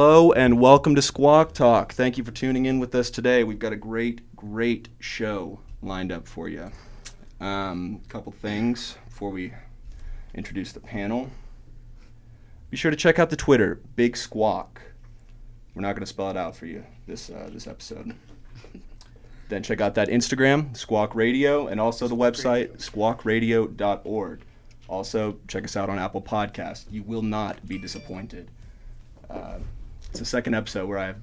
Hello and welcome to Squawk Talk. Thank you for tuning in with us today. We've got a great, great show lined up for you. A um, couple things before we introduce the panel. Be sure to check out the Twitter, Big Squawk. We're not going to spell it out for you this uh, this episode. then check out that Instagram, Squawk Radio, and also the website, squawkradio.org. Also, check us out on Apple Podcast. You will not be disappointed. Uh, it's the second episode where I have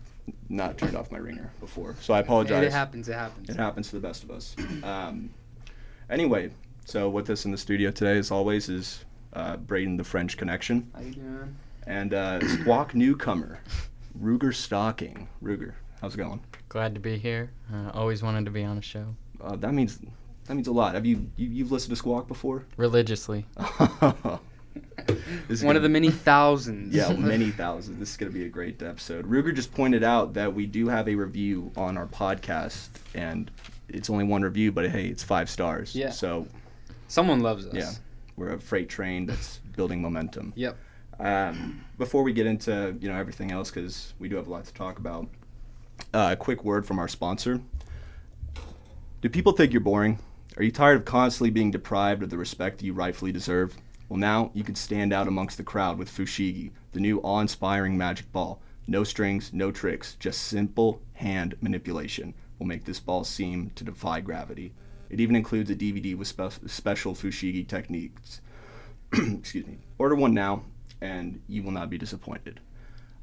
not turned off my ringer before, so I apologize. It happens. It happens. It happens to the best of us. Um, anyway, so with us in the studio today, as always, is uh, Braden the French Connection How you doing? and uh, Squawk newcomer Ruger Stocking. Ruger, how's it going? Glad to be here. Uh, always wanted to be on a show. Uh, that means that means a lot. Have you, you you've listened to Squawk before? Religiously. This is One of gonna- the many thousands. Yeah, many thousands. This is going to be a great episode. Ruger just pointed out that we do have a review on our podcast, and it's only one review, but hey, it's five stars. Yeah. So Someone loves us. Yeah. we're a freight train that's building momentum. Yep. Um, before we get into you know everything else, because we do have a lot to talk about, uh, a quick word from our sponsor. Do people think you're boring? Are you tired of constantly being deprived of the respect you rightfully deserve? Well, now you can stand out amongst the crowd with Fushigi, the new awe-inspiring magic ball. No strings, no tricks, just simple hand manipulation will make this ball seem to defy gravity. It even includes a DVD with spe- special Fushigi techniques. Excuse me. Order one now, and you will not be disappointed.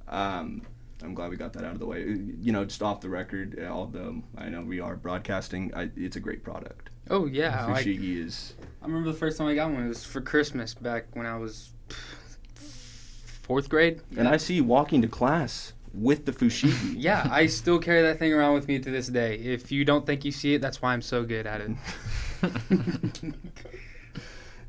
Um, I'm glad we got that out of the way. You know, just off the record, although I know we are broadcasting, I, it's a great product. Oh yeah. Like, Fushigi is I remember the first time I got one. It was for Christmas back when I was fourth grade. And I see you walking to class with the Fushigi. Yeah, I still carry that thing around with me to this day. If you don't think you see it, that's why I'm so good at it.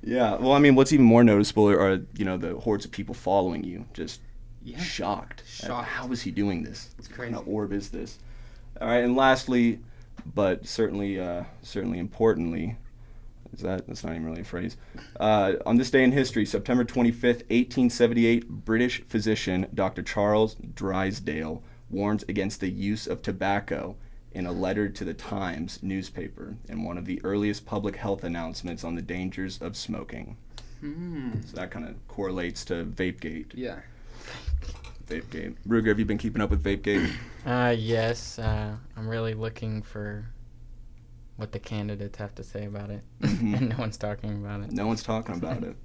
yeah. Well, I mean, what's even more noticeable are you know the hordes of people following you, just Yeah. shocked. Shocked. How is he doing this? It's What kind crazy. of orb is this? All right, and lastly, but certainly, uh, certainly importantly, is that that's not even really a phrase? Uh, on this day in history, September 25th, 1878, British physician Dr. Charles Drysdale warns against the use of tobacco in a letter to the Times newspaper and one of the earliest public health announcements on the dangers of smoking. Hmm. So that kind of correlates to Vapegate. Yeah. Vapegate. Ruger, have you been keeping up with Vapegate? Uh, yes, uh, I'm really looking for what the candidates have to say about it. Mhm. and no one's talking about it. No one's talking about it.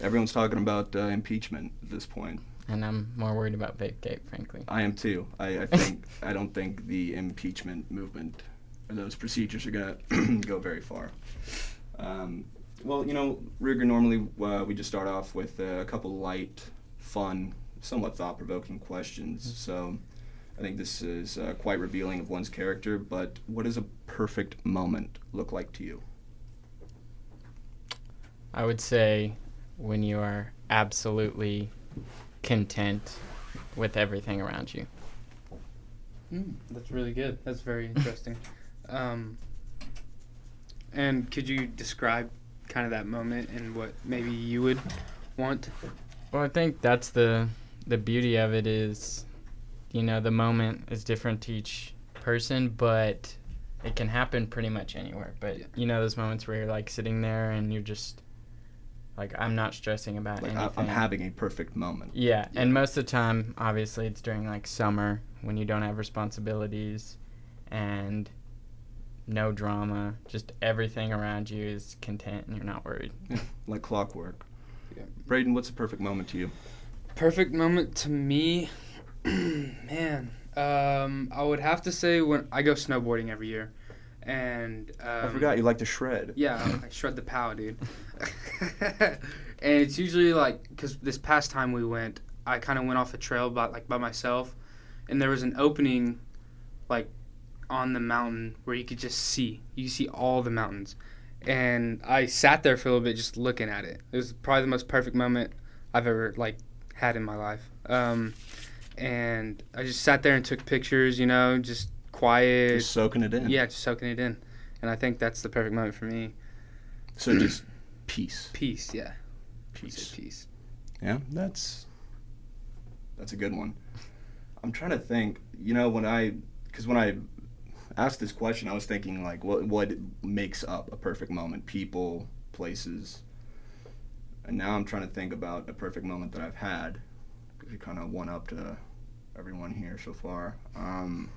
Everyone's talking about uh, impeachment at this point. And I'm more worried about Vapegate, frankly. I am too. I, I think I don't think the impeachment movement or those procedures are gonna go very far. Um, well, you know, Ruger. Normally, uh, we just start off with uh, a couple light, fun, somewhat thought-provoking questions. So, I think this is uh, quite revealing of one's character. But what does a perfect moment look like to you? I would say when you are absolutely content with everything around you. Hmm, that's really good. That's very interesting. um, and could you describe kind of that moment and what maybe you would want? Well, I think that's the the beauty of it is, you know, the moment is different to each person, but it can happen pretty much anywhere. But Yeah. you know, those moments where you're like sitting there and you're just like, I'm not stressing about Like I, anything. I'm having a perfect moment. Yeah, and most of the time, obviously, it's during like summer when you don't have responsibilities and no drama. Just everything around you is content and you're not worried. like clockwork. Yeah. Braden, what's a perfect moment to you? Perfect moment to me, man. Um, I would have to say when I go snowboarding every year, and um, I forgot you like to shred. Yeah, I shred the pow, dude. and it's usually like because this past time we went, I kind of went off a trail by like by myself, and there was an opening, like, on the mountain where you could just see. You see all the mountains, and I sat there for a little bit just looking at it. It was probably the most perfect moment I've ever like had in my life. Um, and I just sat there and took pictures. You know, just quiet. Just soaking it in. Yeah, just soaking it in. And I think that's the perfect moment for me. So just peace. Peace, yeah. Peace. Peace. Yeah, that's that's a good one. I'm trying to think. You know, when I, because when I asked this question, I was thinking like, what what makes up a perfect moment? People, places. And now I'm trying to think about a perfect moment that I've had. You kind of one up to everyone here so far. Um,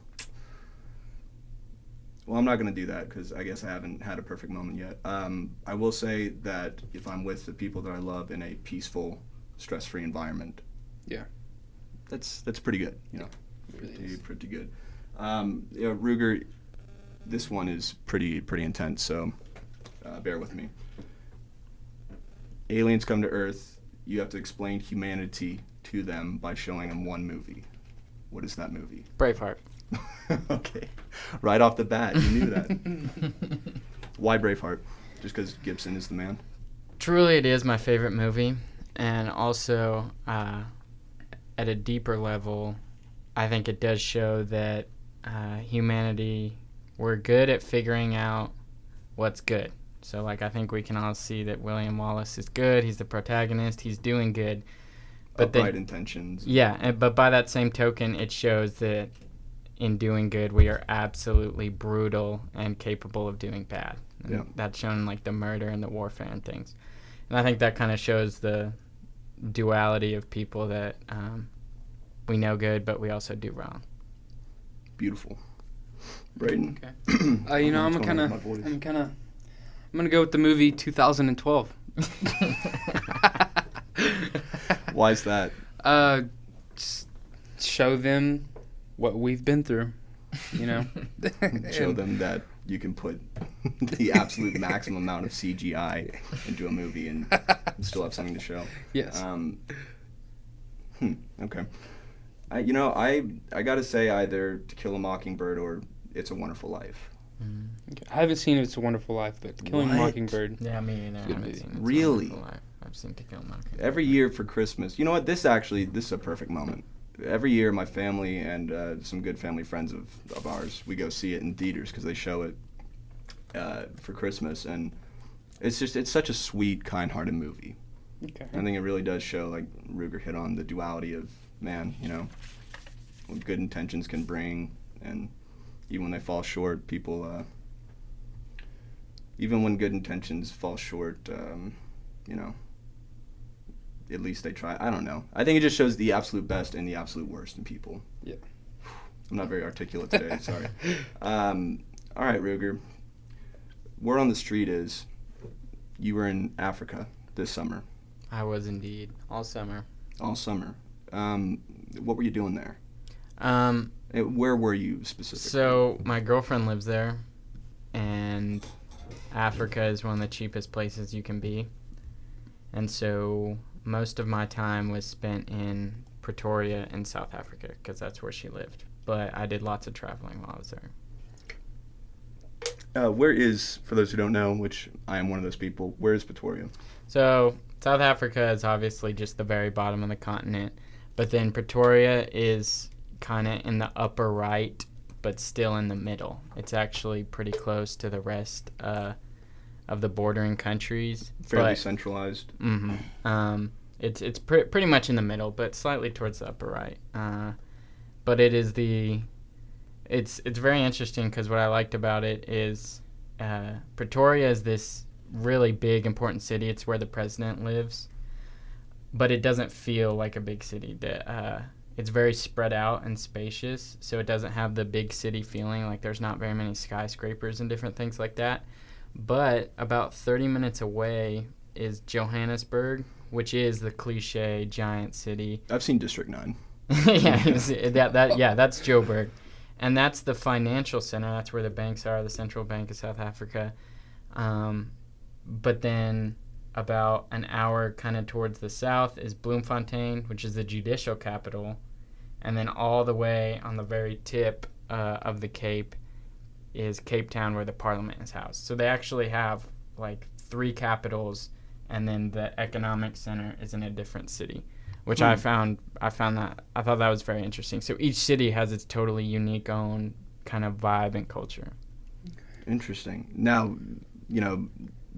well, I'm not going to do that because I guess I haven't had a perfect moment yet. Um, I will say that if I'm with the people that I love in a peaceful, stress-free environment, Yeah. that's that's pretty good. You know, really pretty is. pretty good. Um, know, Ruger, this one is pretty pretty intense. So uh, bear with me. Aliens come to Earth. You have to explain humanity to them by showing them one movie. What is that movie? Braveheart. okay, right off the bat, you knew that. Why Braveheart? Just because Gibson is the man. Truly, it is my favorite movie, and also uh, at a deeper level, I think it does show that uh, humanity we're good at figuring out what's good. So, like, I think we can all see that William Wallace is good. He's the protagonist. He's doing good. But then- Upright intentions. Yeah, and, but by that same token, it shows that in doing good, we are absolutely brutal and capable of doing bad. And Yeah. That's shown in like the murder and the warfare and things. And I think that kind of shows the duality of people that um, we know good, but we also do wrong. Beautiful. Braden. Okay. Uh, you know, I'm kind of, with my voice? I'm kind of, I'm gonna go with the movie 2012. Why is that? Uh, show them what we've been through. You know, Show them that you can put the absolute maximum amount of CGI into a movie and still have something to show. Yes. Um, hmm, okay. I, you know, I I gotta say either To Kill a Mockingbird or It's a Wonderful Life. Okay, I haven't seen It's a Wonderful Life, but Killing a What? Mockingbird. yeah, me either. I Good haven't movie. seen It's a Really? Wonderful Life. I've seen To Kill a Mockingbird. Every year for Christmas, you know what? This actually this is a perfect moment. Every year, my family and uh, some good family friends of, of ours, we go see it in theaters because they show it uh, for Christmas, and it's just it's such a sweet, kind-hearted movie. Okay. I think it really does show, like Ruger hit on, the duality of man. You know, what good intentions can bring, and even when they fall short, people. Uh, even when good intentions fall short, um, you know, at least they try. I don't know. I think it just shows the absolute best and the absolute worst in people. Yeah. I'm not very articulate today. sorry. Um, all right, Ruger. Word on the street is you were in Africa this summer, I was indeed all summer. all summer. Um, what were you doing there? Um, Uh, Where were you specifically? So my girlfriend lives there, and Africa is one of the cheapest places you can be. And so most of my time was spent in Pretoria in South Africa because that's where she lived. But I did lots of traveling while I was there. uh, where is, for those who don't know, which I am one of those people, where is Pretoria? So South Africa is obviously just the very bottom of the continent, but then Pretoria is kind of in the upper right, but still in the middle. It's actually pretty close to the rest uh, of the bordering countries. Fairly but, centralized. hmm Um, it's it's pre- pretty much in the middle, but slightly towards the upper right. Uh, but it is the it's it's very interesting because what I liked about it is uh, Pretoria is this really big important city. It's where the president lives, but it doesn't feel like a big city. The, uh, it's very spread out and spacious, so it doesn't have the big city feeling. Like there's not very many skyscrapers and different things like that. But about 30 minutes away is Johannesburg, which is the cliche giant city I've seen District 9. yeah, that, that yeah, that's Joburg, and that's the financial center. That's where the banks are, the Central Bank of South Africa. Um, but then about an hour kind of towards the south is Bloemfontein, which is the judicial capital, and then all the way on the very tip uh, of the Cape is Cape Town, where the Parliament is housed. So they actually have like three capitals, and then the economic center is in a different city which I Hmm. found I found that I thought that was very interesting. So each city has its totally unique own kind of vibe and culture. Interesting. Now, you know,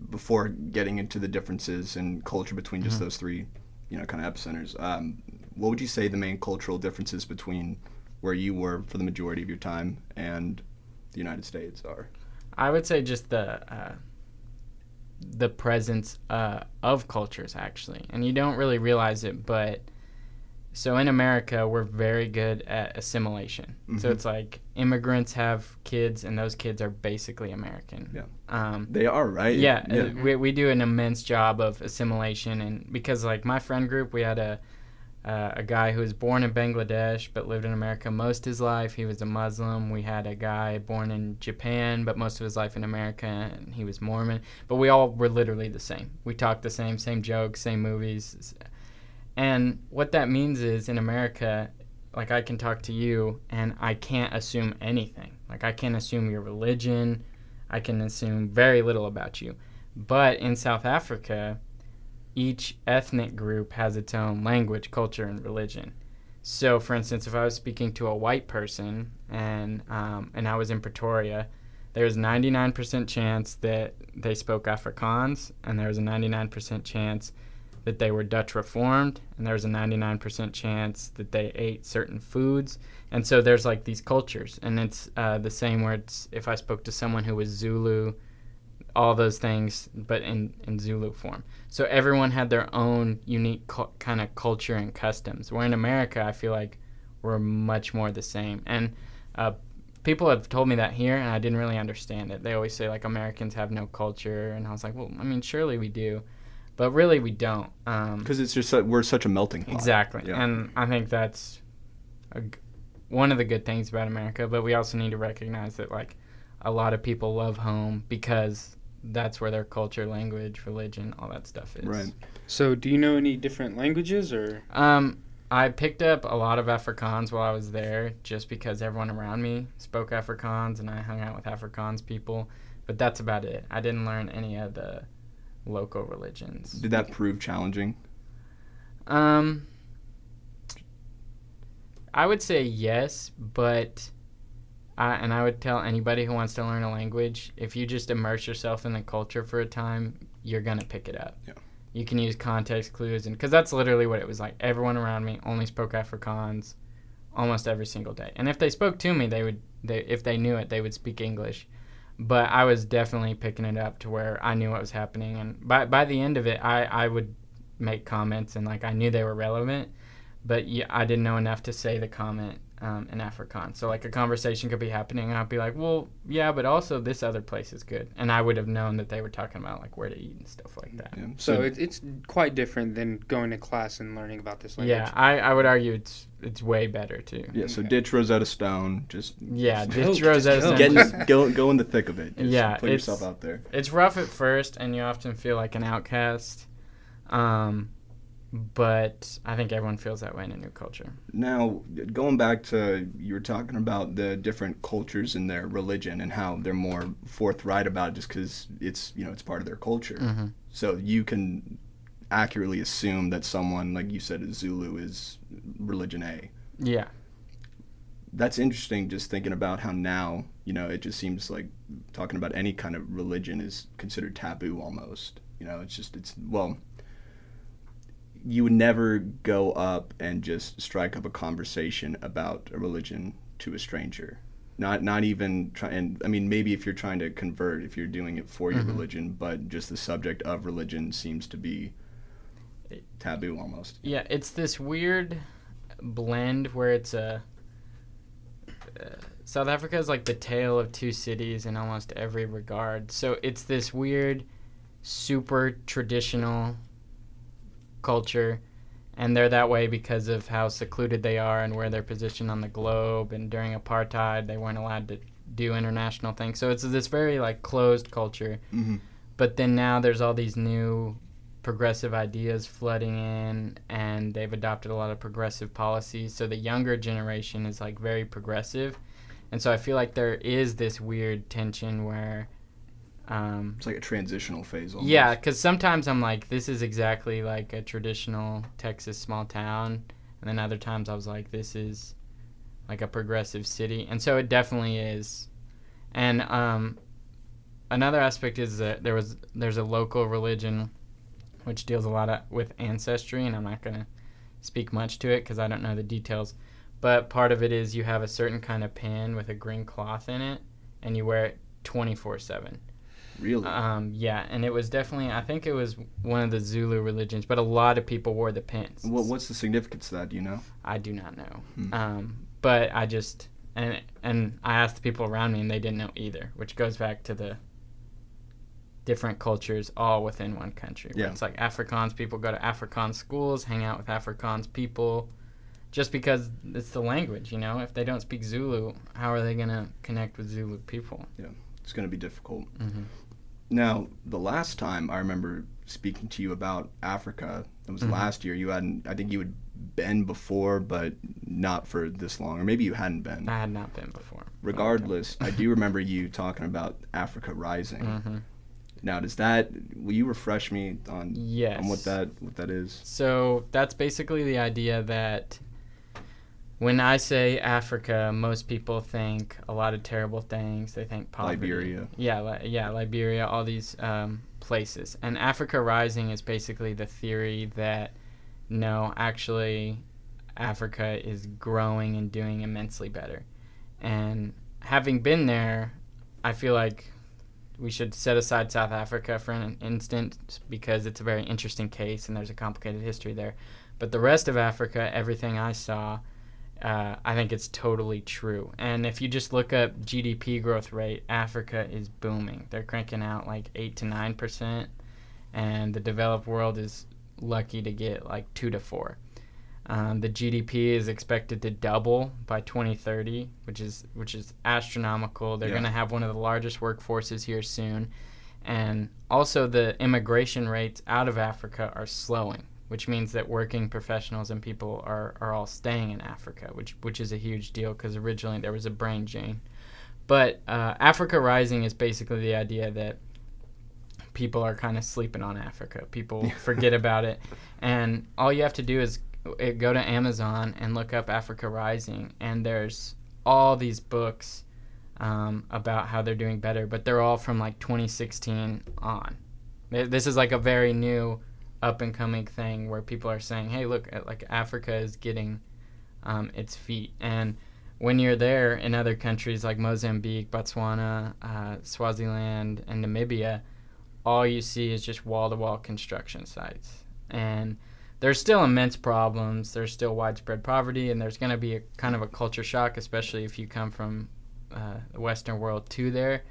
before getting into the differences in culture between just Mhm. those three, you know, kind of epicenters, um, what would you say the main cultural differences between where you were for the majority of your time and the United States are? I would say just the uh, the presence uh, of cultures actually, and you don't really realize it, but so in America we're very good at assimilation. So Mhm. it's like immigrants have kids, and those kids are basically American. Yeah. Um, They are right. yeah, uh, we, we do an immense job of assimilation, and because like my friend group, we had a uh, a guy who was born in Bangladesh but lived in America most of his life. He was a Muslim. We had a guy born in Japan but most of his life in America, and he was Mormon. But we all were literally the same. We talked the same, same jokes, same movies, and what that means is in America, like I can talk to you and I can't assume anything. Like I can't assume your religion. I can assume very little about you. But in South Africa, each ethnic group has its own language, culture, and religion. So, for instance, if I was speaking to a white person and um, and I was in Pretoria, there's 99% chance that they spoke Afrikaans, and there was a 99% chance that they were Dutch Reformed, and there was a 99% chance that they ate certain foods. And so there's like these cultures, and it's uh, the same where it's if I spoke to someone who was Zulu, all those things, but in, in Zulu form. So everyone had their own unique cu- kind of culture and customs. Where in America, I feel like we're much more the same. And uh, people have told me that here, and I didn't really understand it. They always say like Americans have no culture, and I was like, well, I mean, surely we do, but really we don't. Um, Because it's just su- we're such a melting pot. Exactly. Yeah. And I think that's a one of the good things about America, but we also need to recognize that like a lot of people love home because that's where their culture, language, religion, all that stuff is. Right. So, do you know any different languages or? Um I picked up a lot of Afrikaans while I was there just because everyone around me spoke Afrikaans and I hung out with Afrikaans people, but that's about it. I didn't learn any of the local religions. Did that prove challenging? Um, I would say yes, but I, and I would tell anybody who wants to learn a language, if you just immerse yourself in the culture for a time, you're gonna pick it up. Yeah. You can use context clues, and because that's literally what it was like. Everyone around me only spoke Afrikaans, almost every single day. And if they spoke to me, they would, they if they knew it, they would speak English. But I was definitely picking it up to where I knew what was happening, and by by the end of it, I I would make comments and like I knew they were relevant, but yeah, I didn't know enough to say the comment um, in Afrikaans. So like a conversation could be happening, and I'd be like, well, yeah, but also this other place is good, and I would have known that they were talking about like where to eat and stuff like that. Yeah. So it, it's quite different than going to class and learning about this language. Yeah, I, I would argue it's it's way better too. yeah. So Okay. ditch Rosetta Stone. Just Yeah, Just this go, Rosetta just. Stone- get go go in the thick of it. Just Yeah, Put yourself out there. It's rough at first, and you often feel like an outcast. Um, but I think everyone feels that way in a new culture. Now, going back to you were talking about the different cultures and their religion and how they're more forthright about it just because it's you know it's part of their culture. Mm-hmm. So you can accurately assume that someone like you said is Zulu is religion A. Yeah. That's interesting. Just thinking about how now you know it just seems like talking about any kind of religion is considered taboo almost. You know, it's just it's well. You would never go up and just strike up a conversation about a religion to a stranger. Not not even try and I mean maybe if you're trying to convert, if you're doing it for your Mhm. religion, but just the subject of religion seems to be taboo almost. Yeah, it's this weird blend where it's a. Uh, South Africa is like the tale of two cities in almost every regard. So it's this weird, super traditional culture, and they're that way because of how secluded they are and where they're positioned on the globe. And during apartheid, they weren't allowed to do international things. So it's this very like closed culture. Mm-hmm. But then now there's all these new progressive ideas flooding in and they've adopted a lot of progressive policies so the younger generation is like very progressive and so i feel like there is this weird tension where um, It's like a transitional phase. Almost. yeah because sometimes i'm like this is exactly like a traditional texas small town and then other times i was like this is like a progressive city and so it definitely is and um, another aspect is that there was there's a local religion which deals a lot of, with ancestry and i'm not going to speak much to it because I don't know the details. But part of it is you have a certain kind of pin with a green cloth in it, and you wear it twenty four seven. Really? Um, yeah, and it was definitely I think it was one of the Zulu religions, but a lot of people wore the pins. What, what's the significance of that? Do you know? I do not know. Hmm. Um, but I just and and I asked the people around me, and they didn't know either, which goes back to the different cultures all within one country. Yeah. It's like Afrikaans people go to Afrikaans schools, hang out with Afrikaans people, just because it's the language. You know, if they don't speak Zulu, how are they gonna connect with Zulu people? Yeah. It's going to be difficult. Mm-hmm. Now, the last time I remember speaking to you about Africa, it was Mhm. last year. You hadn't, I think you had been before, but not for this long, or maybe you hadn't been. I had not been before. Regardless, I do remember you talking about Africa Rising. hmm Now, does that? Will you refresh me on Yes. on what that what that is? So that's basically the idea that when I say Africa, most people think a lot of terrible things. They think poverty. Liberia. Yeah, li- yeah, Liberia, all these um, places. And Africa Rising is basically the theory that no, actually, Africa is growing and doing immensely better. And having been there, I feel like we should set aside South Africa for an instant because it's a very interesting case and there's a complicated history there. But the rest of Africa, everything I saw, uh, I think it's totally true. And if you just look up GDP growth rate, Africa is booming. They're cranking out like 8 to 9%, and the developed world is lucky to get like 2 to 4. Um, the GDP is expected to double by 2030, which is which is astronomical. They're Yeah. going to have one of the largest workforces here soon, and also the immigration rates out of Africa are slowing, which means that working professionals and people are, are all staying in Africa, which which is a huge deal because originally there was a brain drain. But uh, Africa Rising is basically the idea that people are kind of sleeping on Africa. People forget about it, and all you have to do is uh, go to Amazon and look up Africa Rising, and there's all these books um, about how they're doing better, but they're all from like 2016 on. This is like a very new, up and coming thing where people are saying, "Hey, look, uh, like Africa is getting um, its feet." And when you're there in other countries like Mozambique, Botswana, uh, Swaziland, and Namibia, all you see is just wall-to-wall construction sites, and there's still immense problems. There's still widespread poverty, and there's going to be a kind of a culture shock, especially if you come from uh, the Western world to there.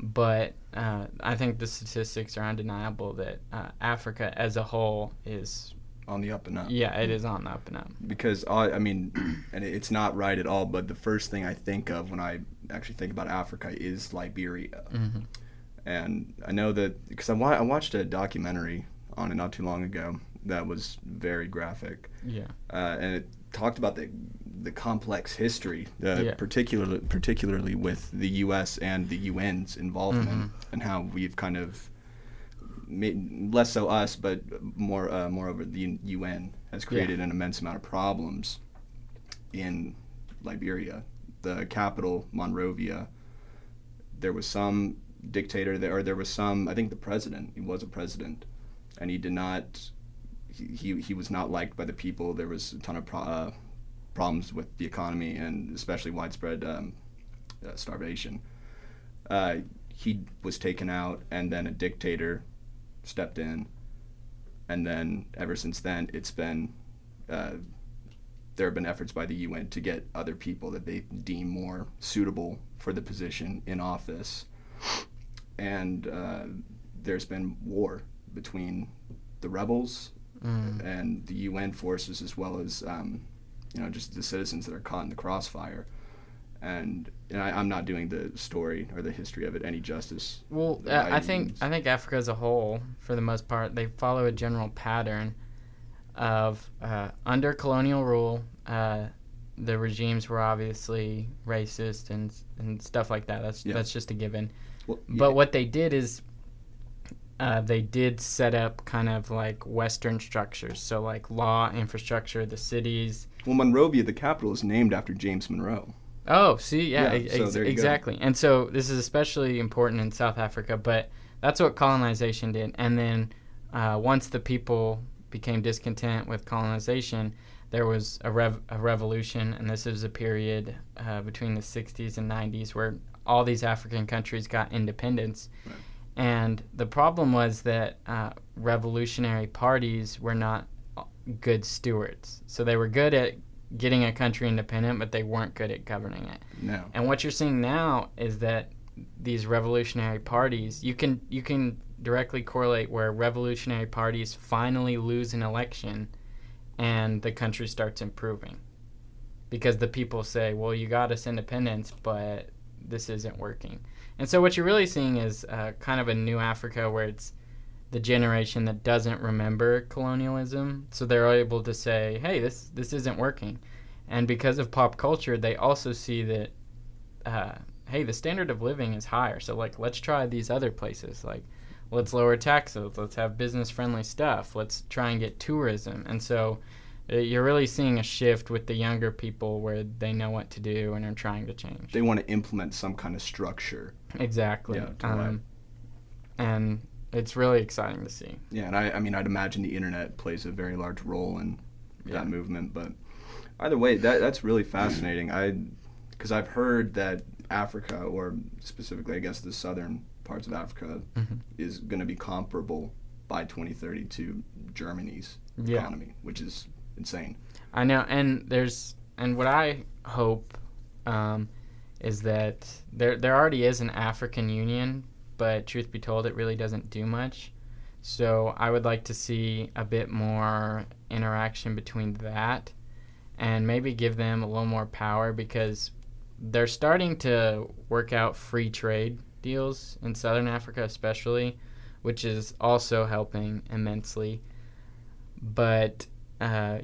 But uh, I think the statistics are undeniable that uh, Africa as a whole is, On the up and up. yeah, it is on the up and up. because I, I mean, and it's not right at all. But the first thing I think of when I actually think about Africa is Liberia, hmm and I know that because I, wa- I watched a documentary on it not too long ago that was very graphic, Yeah. uh, and it talked about the the complex history, uh, Yeah. particularly particularly with the U.S. and the UN's involvement, Mhm. and how we've kind of. Made, less so us, but more uh, moreover the UN has created an immense amount of problems in Liberia, the capital Monrovia. There was some dictator there, or there was some. I think the president. He was a president, and he did not. He he, he was not liked by the people. There was a ton of pro, uh, problems with the economy, and especially widespread um, uh, starvation. Uh, he was taken out, and then a dictator stepped in, and then ever since then, it's been. Uh, there have been efforts by the UN to get other people that they deem more suitable for the position in office. And uh, there's been war between the rebels Mm. and the UN forces, as well as um, you know just the citizens that are caught in the crossfire. And, and I, I'm not doing the story or the history of it any justice. Well, uh, I think writings. I think Africa as a whole, for the most part, they follow a general pattern of uh, under colonial rule. Uh, the regimes were obviously racist and and stuff like that. That's Yeah. that's just a given. Well, But what they did is uh, they did set up kind of like Western structures. So like law, infrastructure, the cities. Well, Monrovia, the capital, is named after James Monroe. Oh, see, yeah, Yeah, ex- so you go. exactly. And so this is especially important in South Africa, but that's what colonization did. And then uh, once the people became discontent with colonization, there was a, rev- a revolution, and this is a period uh, between the 60s and 90s where all these African countries got independence. Right. And the problem was that uh, revolutionary parties were not good stewards. So they were good at getting a country independent, but they weren't good at governing it. No. And what you're seeing now is that these revolutionary parties, you can you can directly correlate where revolutionary parties finally lose an election and the country starts improving. Because the people say, "Well, you got us independence, but this isn't working." And so what you're really seeing is uh, kind of a new Africa where it's the generation that doesn't remember colonialism, so they're able to say, "Hey, this this isn't working," and because of pop culture, they also see that, uh, hey, the standard of living is higher. So like, let's try these other places. Like, let's lower taxes. Let's have business friendly stuff. Let's try and get tourism. And so, uh, you're really seeing a shift with the younger people where they know what to do and are trying to change. They want to implement some kind of structure. Exactly. Yeah, um, and it's really exciting to see. Yeah, and I, I mean, I'd imagine the internet plays a very large role in Yeah. that movement. But either way, that that's really fascinating. I, because I've heard that Africa, or specifically, I guess the southern parts of Africa, Mhm. is going to be comparable by 2030 to Germany's Yeah. economy, which is insane. I know, and there's and what I hope um, is that there there already is an African Union, but truth be told, it really doesn't do much. So I would like to see a bit more interaction between that, and maybe give them a little more power because they're starting to work out free trade deals in Southern Africa, especially, which is also helping immensely. But uh,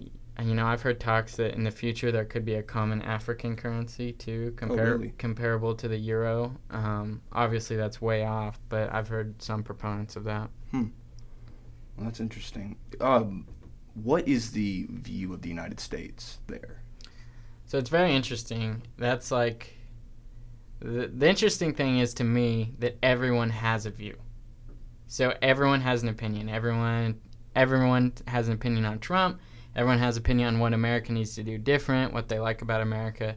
you know, I've heard talks that in the future there could be a common African currency too, compar- really? comparable to the euro. Um, obviously, that's way off, but I've heard some proponents of that. Hmm. Well, that's interesting. Um, what is the view of the United States there? So it's very interesting. That's like the, the interesting thing is to me that everyone has a view. So everyone has an opinion. Everyone everyone has an opinion on Trump. Everyone has opinion on what America needs to do different, what they like about America.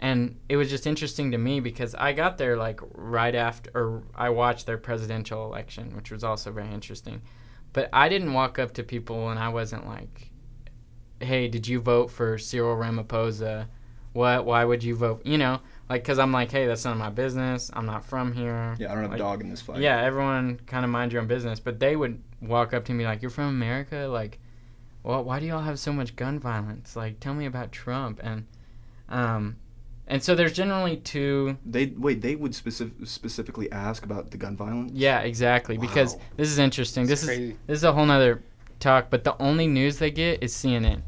And it was just interesting to me because I got there like right after or I watched their presidential election, which was also very interesting. But I didn't walk up to people and I wasn't like hey, did you vote for Cyril Ramaphosa? What? Why would you vote? You know, like, cause I'm like, hey, that's none of my business. I'm not from here. Yeah, I don't have Like, a dog in this fight. Yeah, everyone kind of mind your own business, but they would walk up to me like, "You're from America, like, well, why do y'all have so much gun violence? Like, tell me about Trump." And, um, and so there's generally two. They wait. They would specific, specifically ask about the gun violence. Yeah, exactly. Because this is interesting. It's this crazy. is this is a whole nother talk. But the only news they get is CNN.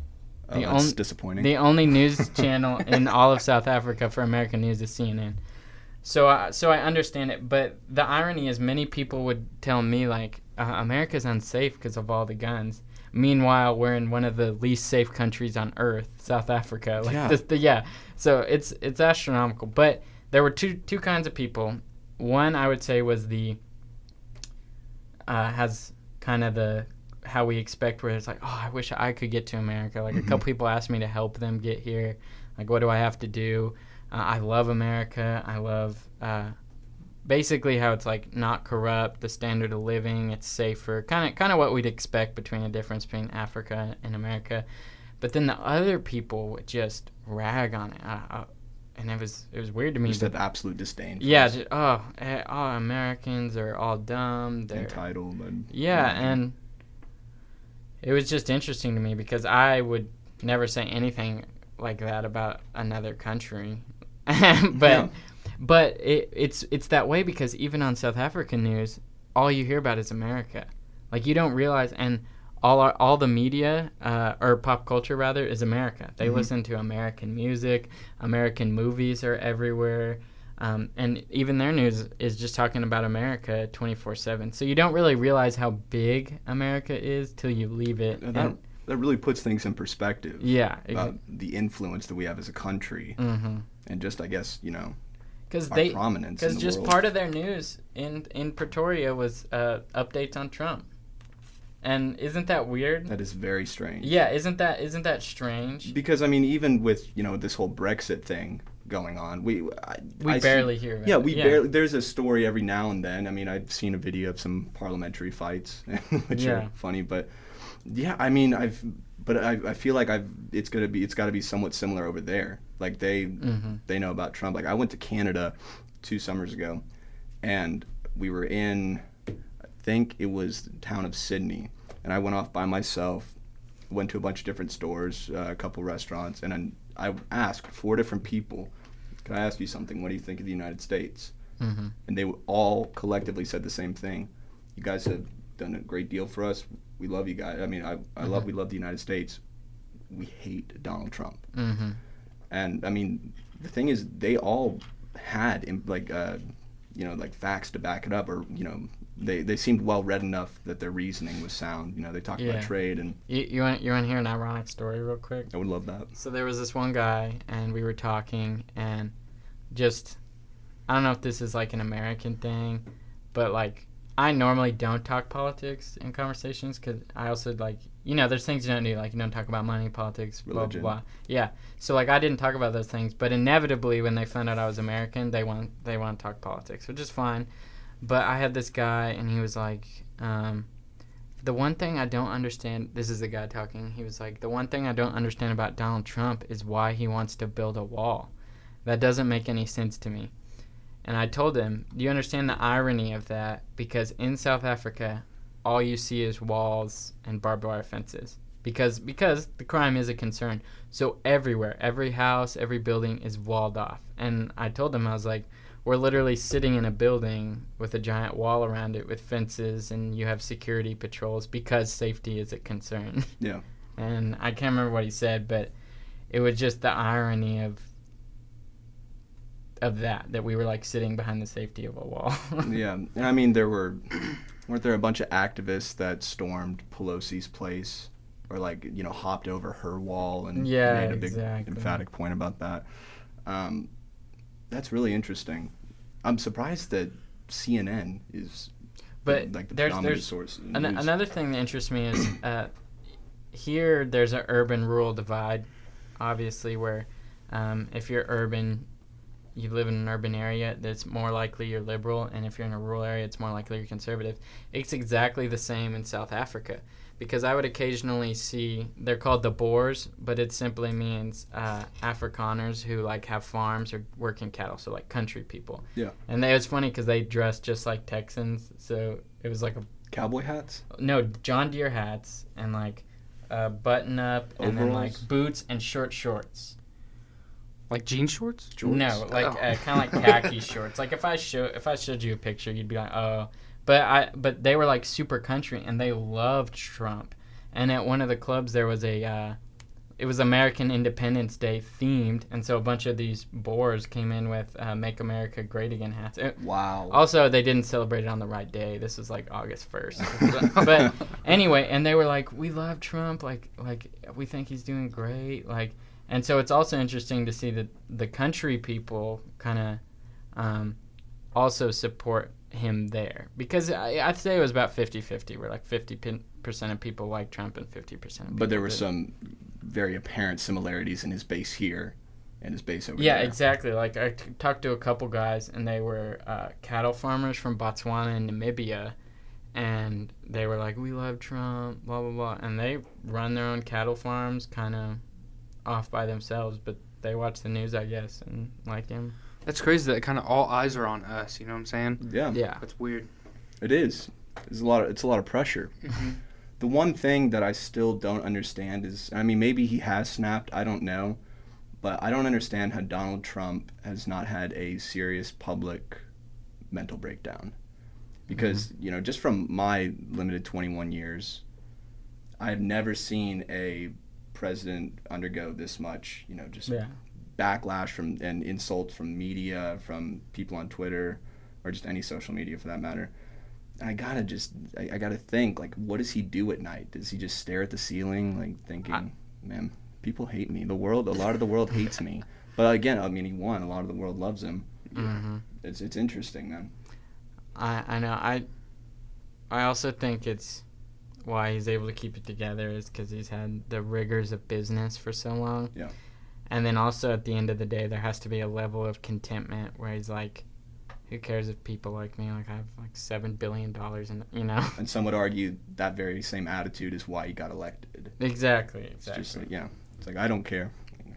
oh, the that's on- disappointing. The only news channel in all of South Africa for American news is CNN. So, uh, so I understand it, but the irony is, many people would tell me like uh, America's unsafe because of all the guns. Meanwhile, we're in one of the least safe countries on earth, South Africa. Like Yeah. this, the, yeah. So it's it's astronomical. But there were two two kinds of people. One I would say was the uh, has kind of the how we expect where it's like, oh, I wish I could get to America. Like a Mhm. couple people asked me to help them get here. Like, what do I have to do? Uh, I love America. I love uh, basically how it's like not corrupt, the standard of living, it's safer, kind of kind of what we'd expect between a difference between Africa and America. But then the other people would just rag on it, uh, uh, and it was it was weird to me. Just have absolute disdain. Yeah, just, oh, eh, oh, Americans are all dumb. They're entitled. And, yeah, and it was just interesting to me because I would never say anything like that about another country. but Yeah. But it, it's it's that way because even on South African news, all you hear about is America. Like you don't realize, and all our, all the media uh, or pop culture rather is America. They Mhm. listen to American music. American movies are everywhere. Um, and even their news is just talking about America 24 7. So you don't really realize how big America is till you leave it. And that, And- that really puts things in perspective yeah. about the influence that we have as a country, Because and just I guess you know mm-hmm. they. prominence. Because just world. part of their news in in Pretoria was uh, updates on Trump. And isn't that weird? That is very strange. Yeah, isn't that isn't that strange? Because I mean, even with you know this whole Brexit thing going on, we I, We I see- barely hear about Yeah, we barely. There's a story every now and then. I mean, I've seen a video of some parliamentary fights, which Yeah. are funny. But yeah, I mean, I've. But I, I feel like I've. It's gonna be. It's got to be somewhat similar over there. Like they hmm they know about Trump. Like I went to Canada two summers ago, and we were in, I think it was the town of Sydney, and I went off by myself, went to a bunch of different stores, uh, a couple restaurants, and then I asked four different people, "Can I ask you something? What do you think of the United States?" hmm And they all collectively said the same thing. You guys have done a great deal for us. We love you guys. I mean, I, I love Mhm. we love the United States. We hate Donald Trump. hmm And I mean, the thing is, they all had like, uh, you know, like facts to back it up, or you know, they they seemed well read enough that their reasoning was sound. You know, they talked Yeah. about trade, and You you want you want to hear an ironic story real quick? I would love that. So there was this one guy, and we were talking, and just I don't know if this is like an American thing, but like I normally don't talk politics in conversations because I also like you know there's things you don't do like you don't talk about money, politics, blah blah Religion. blah. Yeah. So like I didn't talk about those things, but inevitably when they found out I was American, they want they want to talk politics, which is fine. But I had this guy, and he was like. Um, the one thing I don't understand, this is the guy talking. He was like, the one thing I don't understand about Donald Trump is why he wants to build a wall. That doesn't make any sense to me. And I told him, do you understand the irony of that? Because in South Africa, all you see is walls and barbed wire fences. Because because the crime is a concern. So everywhere, every house, every building is walled off. And I told him I was like, we're literally sitting in a building with a giant wall around it with fences and you have security patrols because safety is a concern. Yeah. And I can't remember what he said, but it was just the irony of of that that we were like sitting behind the safety of a wall. yeah, and I mean, there were weren't there a bunch of activists that stormed Pelosi's place, or like you know hopped over her wall and Yeah, made a big exactly. emphatic point about that. Um, that's really interesting. I'm surprised that CNN is But like the there's- there's source. An- another thing that interests me is uh, here there's an urban rural divide, obviously, where um, if you're urban, you live in an urban area, that's more likely you're liberal, and if you're in a rural area, it's more likely you're conservative. It's exactly the same in South Africa because I would occasionally see they're called the Boers, but it simply means uh, Afrikaners who like have farms or work in cattle, so like country people. Yeah. And they, it was funny because they dress just like Texans, so it was like a Cowboy hats. no John Deere hats and like uh, button up and then like boots and short shorts. Like jean shorts? Jorts? No, like Oh. uh, kind of like khaki shorts. Like if I show if I showed you a picture, you'd be like, oh. But I but they were like super country and they loved Trump. And at one of the clubs there was a uh, it was American Independence Day themed, and so a bunch of these Boers came in with uh, "Make America Great Again" hats. It- Wow. also, they didn't celebrate it on the right day. This was like August first. but, but anyway, and they were like, "We love Trump. Like, like we think he's doing great. Like, and so it's also interesting to see that the country people kind of um, also support him there because I, I'd say it was about 50-50 where like 50 percent of people like Trump and 50 percent of but there were didn't. some very apparent similarities in his base here and his base over Yeah, there. Yeah, exactly. Like I t- talked to a couple guys, and they were uh, cattle farmers from Botswana and Namibia, and they were like, "We love Trump," blah blah blah, and they run their own cattle farms, kind of off by themselves, but they watch the news, I guess, and like him. That's crazy that kind of all eyes are on us. You know what I'm saying? Yeah, Yeah, That's weird. it is. It's a lot. Of, it's a lot of pressure. Mhm. The one thing that I still don't understand is, I mean, maybe he has snapped. I don't know, but I don't understand how Donald Trump has not had a serious public mental breakdown. Because you know, just from my limited 21 years, I've never seen a president undergo this much. You know, just yeah, backlash from and insults from media, from people on Twitter, or just any social media for that matter. And I gotta just, I, I gotta think, like, what does he do at night? Does he just stare at the ceiling, like, thinking, I- man, people hate me. The world, a lot of the world hates me. But again, I mean, he won. A lot of the world loves him. hmm It's it's interesting, man. I I know. I I also think it's why he's able to keep it together is because he's had the rigors of business for so long. Yeah. And then also at the end of the day, there has to be a level of contentment where he's like, who cares if people like me? Like I have like seven billion dollars in, you know. And some would argue that very same attitude is why he got elected. exactly. It's Exactly. just like yeah, it's like I don't care.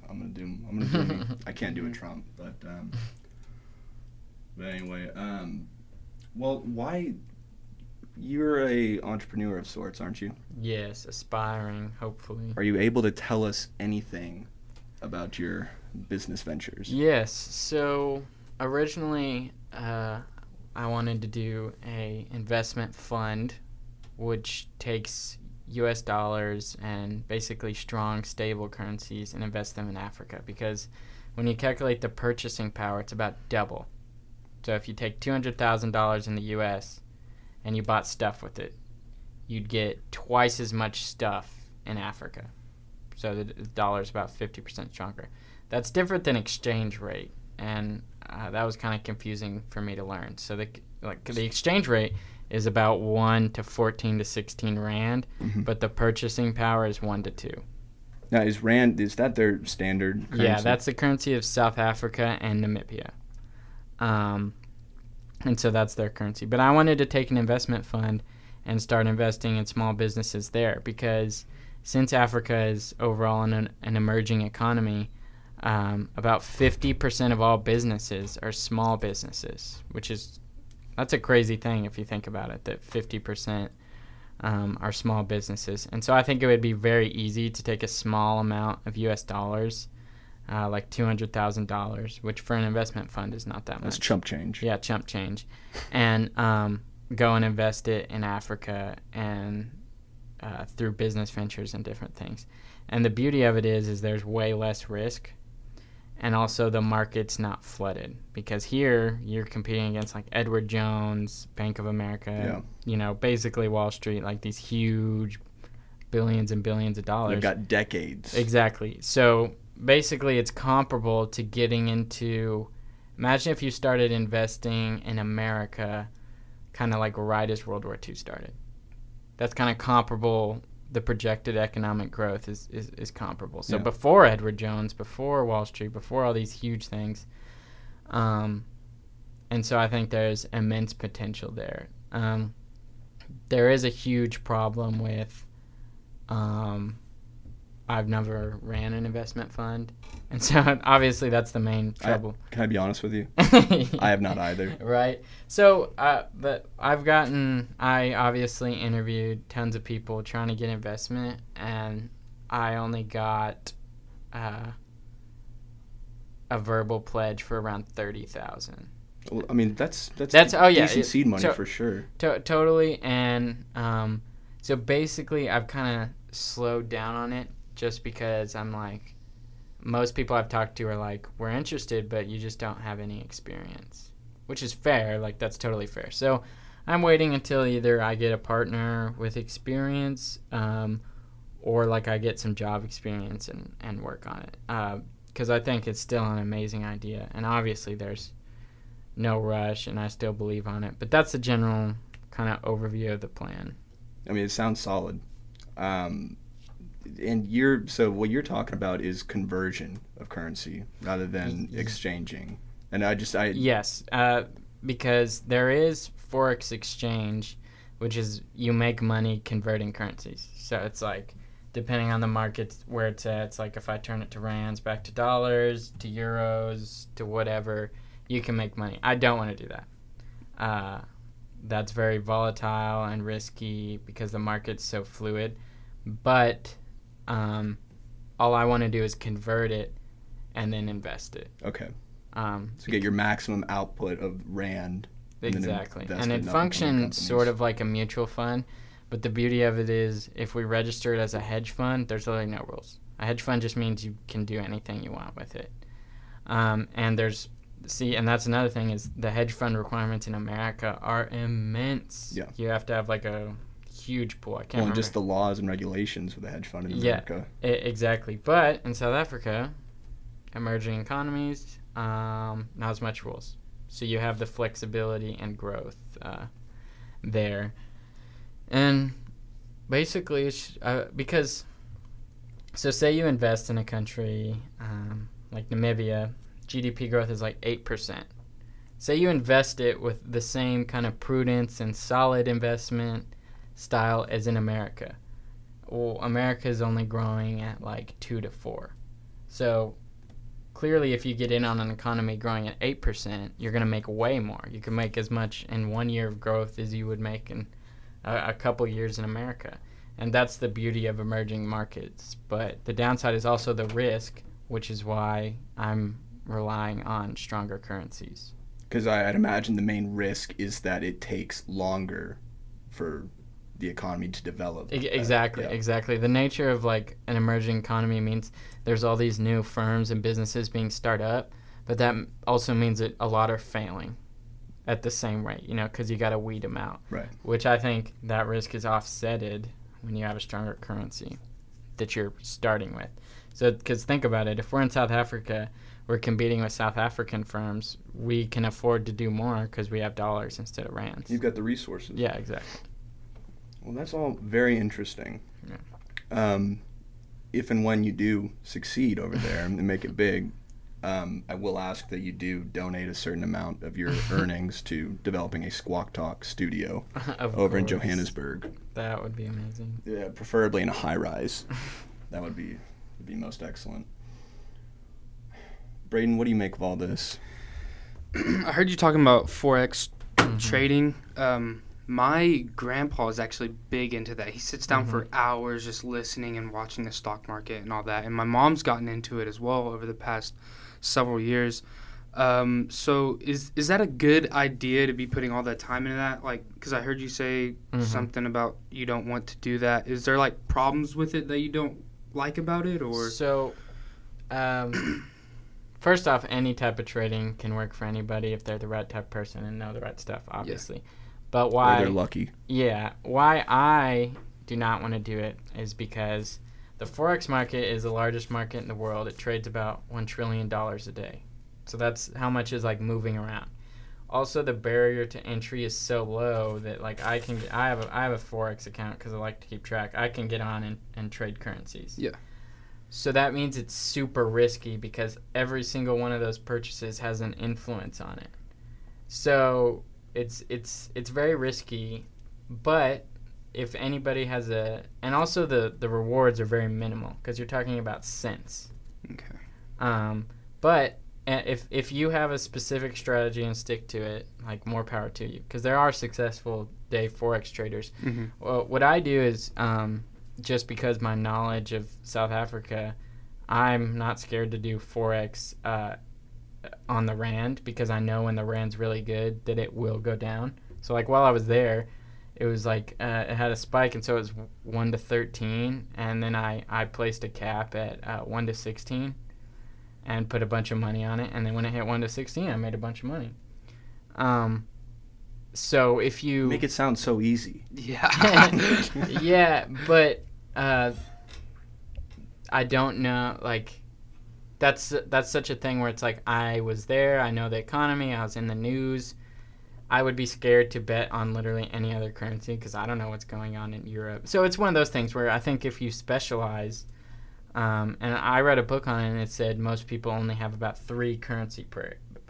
I'm gonna do. I'm gonna do. me. I can't do a Trump, but um, but anyway, um, well, why? You're a entrepreneur of sorts, aren't you? yes, aspiring, hopefully. Are you able to tell us anything about your business ventures? Yes. So originally, uh, I wanted to do a investment fund, which takes U.S. dollars and basically strong, stable currencies and invest them in Africa. Because when you calculate the purchasing power, it's about double. So if you take two hundred thousand dollars in the U.S. and you bought stuff with it, you'd get twice as much stuff in Africa. So the dollar is about fifty percent stronger. That's different than exchange rate, and uh, that was kind of confusing for me to learn. So the like the exchange rate is about one to fourteen to sixteen rand, Mhm. but the purchasing power is one to two. Now, is rand is that their standard? Currency? Yeah, that's the currency of South Africa and Namibia. Um, and so that's their currency. But I wanted to take an investment fund and start investing in small businesses there because since Africa is overall an, an emerging economy, um, about 50% of all businesses are small businesses, which is that's a crazy thing if you think about it. That 50% um, are small businesses, and so I think it would be very easy to take a small amount of U.S. dollars, uh, like two hundred thousand dollars, which for an investment fund is not that that's much. That's chump change. Yeah, chump change, and um, go and invest it in Africa and uh, through business ventures and different things. And the beauty of it is, is there's way less risk, and also the market's not flooded because here you're competing against like Edward Jones, Bank of America, Yeah. you know, basically Wall Street, like these huge billions and billions of dollars. They've got decades. Exactly. So basically, it's comparable to getting into. Imagine if you started investing in America, kind of like right as World War II started. That's kind of comparable. The projected economic growth is, is, is comparable. So Yeah. before Edward Jones, before Wall Street, before all these huge things, um, and so I think there's immense potential there. Um, there is a huge problem with um, I've never ran an investment fund, and so obviously that's the main I- trouble. Can I be honest with you? I have not either. Right. So, uh, but I've gotten. I obviously interviewed tons of people trying to get investment, and I only got uh, a verbal pledge for around thirty thousand. Well, I mean, that's that's That's- oh, yeah, decent seed money so- for sure. To- totally, and um, so basically, I've kind of slowed down on it just because I'm like, most people I've talked to are like, we're interested, but you just don't have any experience, which is fair. Like that's totally fair. So I'm waiting until either I get a partner with experience, um, or like I get some job experience and and work on it. Because I think it's still an amazing idea, and obviously there's no rush, and I still believe on it. But that's the general kind of overview of the plan. I mean, it sounds solid. Um, and you're so what you're talking about is conversion of currency rather than exchanging. And I just I Yes, uh, because there is forex exchange, which is you make money converting currencies. So it's like depending on the market where it's at. It's like if I turn it to rands, back to dollars, to euros, to whatever, you can make money. I don't want to do that. Uh, that's very volatile and risky because the market's so fluid. But um, all I want to do is convert it and then invest it. okay. Um, So get your maximum output of rand. Exactly. invest And it functions sort of like a mutual fund, but the beauty of it is if we register it as a hedge fund, there's really no rules. A hedge fund just means you can do anything you want with it. Um, and there's see, and that's another thing is the hedge fund requirements in America are immense. Yeah. You have to have like a huge pool. I can't Well, remember. just the laws and regulations with the hedge fund in Yeah. America. E, exactly. But in South Africa, emerging economies, um, not as much rules. So you have the flexibility and growth uh, there. And basically, it's, uh, because so say you invest in a country um, like Namibia, GDP growth is like eight percent. Say you invest it with the same kind of prudence and solid investment style as in America. Well, America is only growing at like two to four. So clearly, if you get in on an economy growing at eight percent, you're going to make way more. You can make as much in one year of growth as you would make in a, a couple years in America, and that's the beauty of emerging markets. But the downside is also the risk, which is why I'm relying on stronger currencies. Because I'd imagine the main risk is that it takes longer for the economy to develop. Exactly, yeah. exactly. The nature of like an emerging economy means there's all these new firms and businesses being started up, but that also means that a lot are failing at the same rate, you know, because you got to weed them out. Right. Which I think that risk is offsetted when you have a stronger currency that you're starting with. So, because think about it, if we're in South Africa, we're competing with South African firms. We can afford to do more because we have dollars instead of rands. You've got the resources. Yeah, exactly. Well, that's all very interesting. Yeah. Um, if and when you do succeed over there and make it big, um, I will ask that you do donate a certain amount of your earnings to developing a Squawk Talk studio Of over in. Johannesburg. That would be amazing. Yeah, preferably in a high rise. that would be would be most excellent. Braden, what do you make of all this? I heard you talking about forex Mhm. trading. Um, my grandpa is actually big into that. He sits down for Mm-hmm. hours just listening and watching the stock market and all that. And my mom's gotten into it as well over the past several years. Um, so is is that a good idea to be putting all that time into that? Like, because I heard you say Mhm. something about you don't want to do that. Is there like problems with it that you don't like about it, or So, um, first off, any type of trading can work for anybody if they're the right type of person and know the right stuff, obviously. But Or why? they're lucky. Yeah, why I do not want to do it is because the forex market is the largest market in the world. It trades about one trillion dollars a day, so that's how much is like moving around. Also, the barrier to entry is so low that like I can I have a I have a forex account because I like to keep track. I can get on and, and trade currencies. Yeah. So that means it's super risky because every single one of those purchases has an influence on it. So it's it's it's very risky, but if anybody has a and also the the rewards are very minimal because you're talking about cents. okay? Um, but uh, if if you have a specific strategy and stick to it, like more power to you, because there are successful day forex traders. Mm-hmm. Well, what I do is um, just because my knowledge of South Africa, I'm not scared to do forex uh, on the rand because I know when the rand's really good that it will go down. So like while I was there, it was like uh, it had a spike, and so it was one to thirteen, and then I I placed a cap at uh, one to sixteen, and put a bunch of money on it, and then when it hit one to sixteen, I made a bunch of money. Um, so if you Make it sound so easy. Yeah. yeah, but uh, I don't know. Like, that's that's such a thing where it's like I was there. I know the economy. I was in the news. I would be scared to bet on literally any other currency because I don't know what's going on in Europe. So it's one of those things where I think if you specialize, um, and I read a book on it and it said most people only have about three currency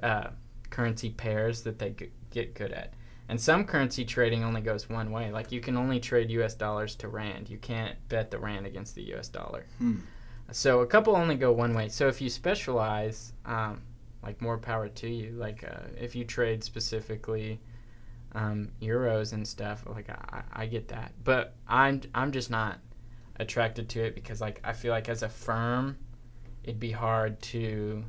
uh, currency pairs that they g- get good at. And some currency trading only goes one way. Like you can only trade U.S. dollars to rand. You can't bet the rand against the U.S. dollar. Hmm. So a couple only go one way. So if you specialize, um, like more power to you. Like uh, if you trade specifically um, euros and stuff, like I, I get that. But I'm I'm just not attracted to it because like I feel like as a firm, it'd be hard to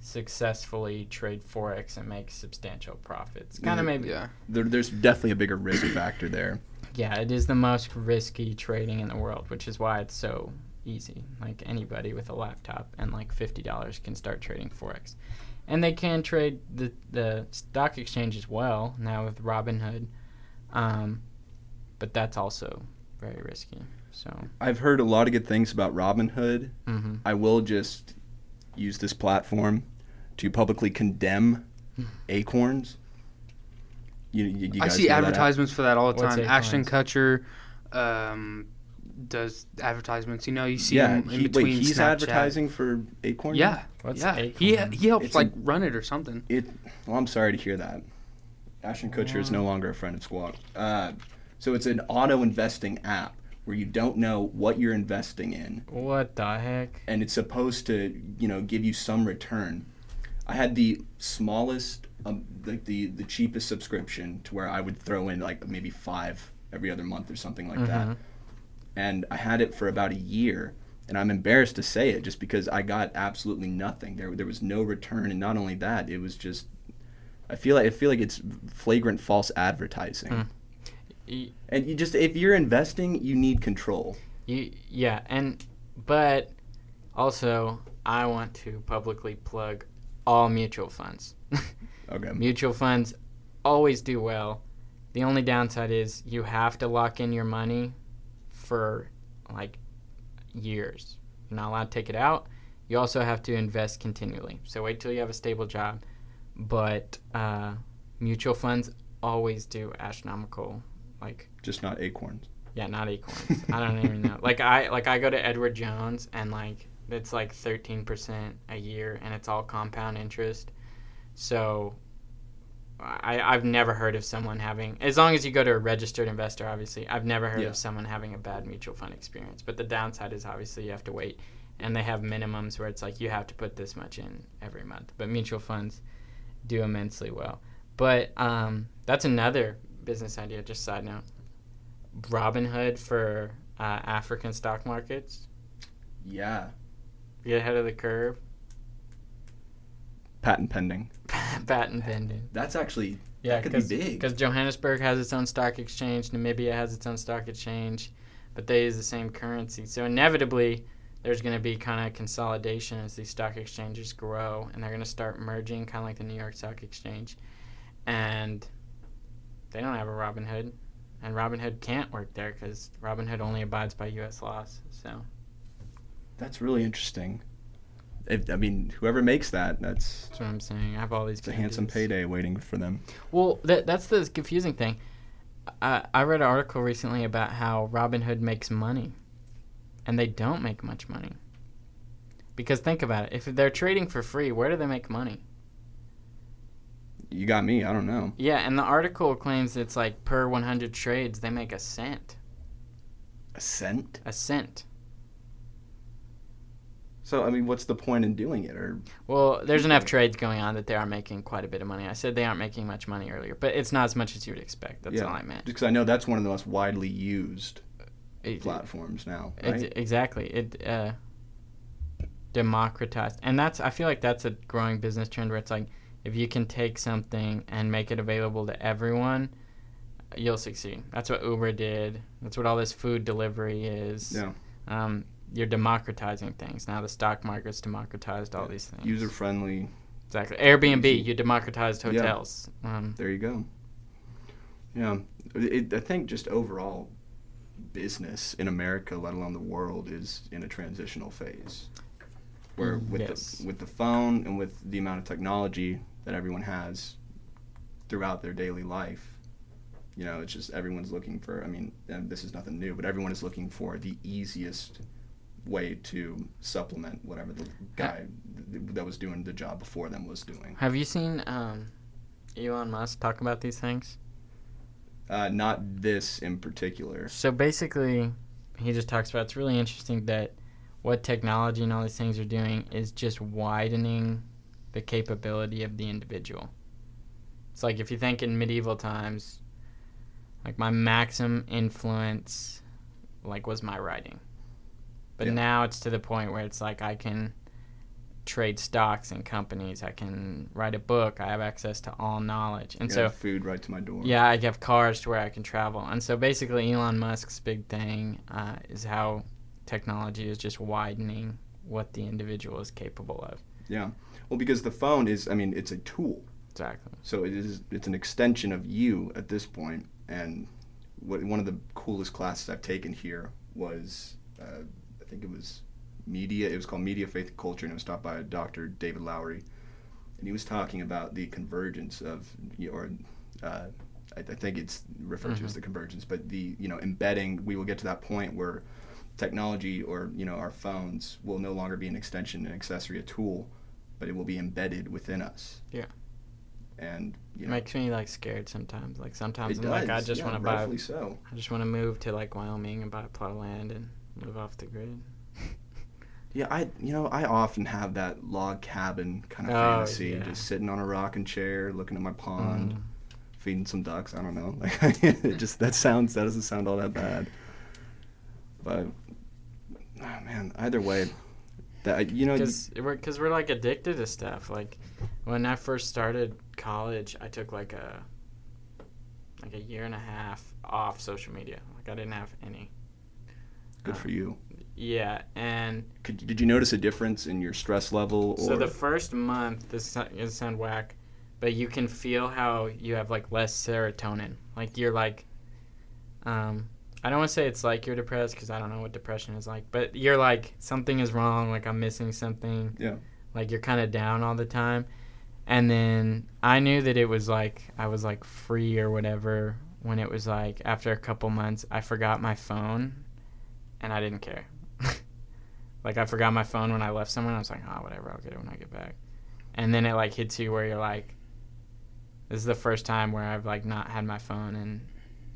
successfully trade forex and make substantial profits. Kind of Mm, maybe yeah. There, there's definitely a bigger risk factor there. Yeah, it is the most risky trading in the world, which is why it's so easy. Like anybody with a laptop and like fifty dollars can start trading forex, and they can trade the the stock exchange as well now with Robinhood, um, but that's also very risky. So, I've heard a lot of good things about Robinhood. hmm I will just use this platform to publicly condemn Acorns. You, you, you I see know that advertisements for that all the What's time. Ashton Acorns? Kutcher um, does advertisements. You know, you see Yeah, him in he, between wait, he's Snapchat. advertising for Acorn. Yeah, What's yeah. Acorn? He he helped It's like a- run it or something. It. Well, I'm sorry to hear that. Ashton Kutcher is no longer a friend of Squawk. Uh, so it's an auto investing app where you don't know what you're investing in, What the heck? and it's supposed to, you know, give you some return. I had the smallest, um, like the the cheapest subscription to where I would throw in like maybe five every other month or something like that, Mhm. and I had it for about a year. And I'm embarrassed to say it, just because I got absolutely nothing. There, there was no return, and not only that, it was just. I feel like I feel like it's flagrant false advertising. Hmm. Y- And you just if you're investing, you need control. You, yeah, and but also I want to publicly plug all mutual funds. Okay. mutual funds always do well. The only downside is you have to lock in your money for like years. You're not allowed to take it out. You also have to invest continually. So wait till you have a stable job. But uh, mutual funds always do astronomical like Just not acorns. yeah, not acorns. I don't even know. Like I like I go to Edward Jones and like it's like thirteen percent a year and it's all compound interest. So I I've never heard of someone having as long as you go to a registered investor, obviously. I've never heard Yeah. of someone having a bad mutual fund experience. But the downside is obviously you have to wait and they have minimums where it's like you have to put this much in every month. But mutual funds do immensely well. But um, that's another business idea. Just side note, Robinhood for uh, African stock markets. Yeah. Get ahead of the curve. Patent pending. Patent pending. That's actually Yeah, that could be big. Because Johannesburg has its own stock exchange, Namibia has its own stock exchange, but they use the same currency. So inevitably, there's going to be kind of consolidation as these stock exchanges grow, and they're going to start merging, kind of like the New York Stock Exchange. And they don't have a Robinhood, and Robinhood can't work there because Robinhood only abides by U.S. laws. So That's really interesting. If, I mean, whoever makes that, that's that's what I'm saying. I have all these. it's a handsome payday waiting for them. Well, that that's the confusing thing. I I read an article recently about how Robinhood makes money, and they don't make much money. Because think about it, if they're trading for free, where do they make money? You got me. I don't know. Yeah, and the article claims it's like per 100 trades they make a cent. A cent. A cent. So I mean, what's the point in doing it? Or Well, there's enough trades going on that they are making quite a bit of money. I said they aren't making much money earlier, but it's not as much as you would expect. That's Yeah. all I meant. because I know that's one of the most widely used It- platforms now, right? exactly. It uh, democratized, and that's I feel like that's a growing business trend where it's like if you can take something and make it available to everyone, you'll succeed. That's what Uber did. That's what all this food delivery is. Yeah. Um, you're democratizing things. Now the stock market's democratized all Yeah. these things. User friendly. exactly. Airbnb, Easy. you democratized Yeah. hotels. Um, There you go. Yeah, it, I think just overall business in America, let alone the world, is in a transitional phase. Where with Yes. the with the phone and with the amount of technology that everyone has throughout their daily life, you know, it's just everyone's looking for. I mean, this is nothing new, but everyone is looking for the easiest way to supplement whatever the guy th- that was doing the job before them was doing. have you seen um, Elon Musk talk about these things? Uh, not this in particular. So basically, he just talks about it's really interesting that what technology and all these things are doing is just widening the capability of the individual. It's like if you think in medieval times, like my maximum influence, like was my writing, but Yeah. now it's to the point where it's like I can trade stocks and companies, I can write a book, I have access to all knowledge, and so food right to my door. yeah, I have cars to where I can travel. And so basically, Elon Musk's big thing uh, is how technology is just widening what the individual is capable of. Yeah. Well, because the phone is, I mean, it's a tool. Exactly. So it is, it's an extension of you at this point. And what, one of the coolest classes I've taken here was, uh, think it was media. It was called Media, Faith, and Culture, and it was taught by Dr. David Lowery. And he was talking about the convergence of, or uh, I, I think it's referred to as Mhm. the convergence, but the you know embedding. We will get to that point where technology or you know our phones will no longer be an extension, an accessory, a tool, but it will be embedded within us. Yeah. And you It makes me like scared sometimes. Like sometimes I'm like, I just yeah, want to buy. so. I just want to move to like Wyoming and buy a plot of land and live off the grid. Yeah, I you know I often have that log cabin kind of Oh, fantasy, yeah. just sitting on a rocking chair, looking at my pond, Mhm. feeding some ducks. I don't know, like it just that sounds that doesn't sound all that bad. But oh man, either way, that you know, Because we're, cause we're like addicted to stuff. Like when I first started college, I took like a like a year and a half off social media. Like I didn't have any. Good for you. Yeah, and Could, did you notice a difference in your stress level? Or so the first month, this is sound whack, but you can feel how you have like less serotonin. Like you're like, um, I don't want to say it's like you're depressed because I don't know what depression is like, but you're like something is wrong. Like I'm missing something. Yeah. Like you're kind of down all the time, and then I knew that it was like I was like free or whatever when it was like after a couple months I forgot my phone, and I didn't care. like I forgot my phone when I left somewhere. And I was like, oh, whatever, I'll get it when I get back. And then it like hits you where you're like, this is the first time where I've like not had my phone and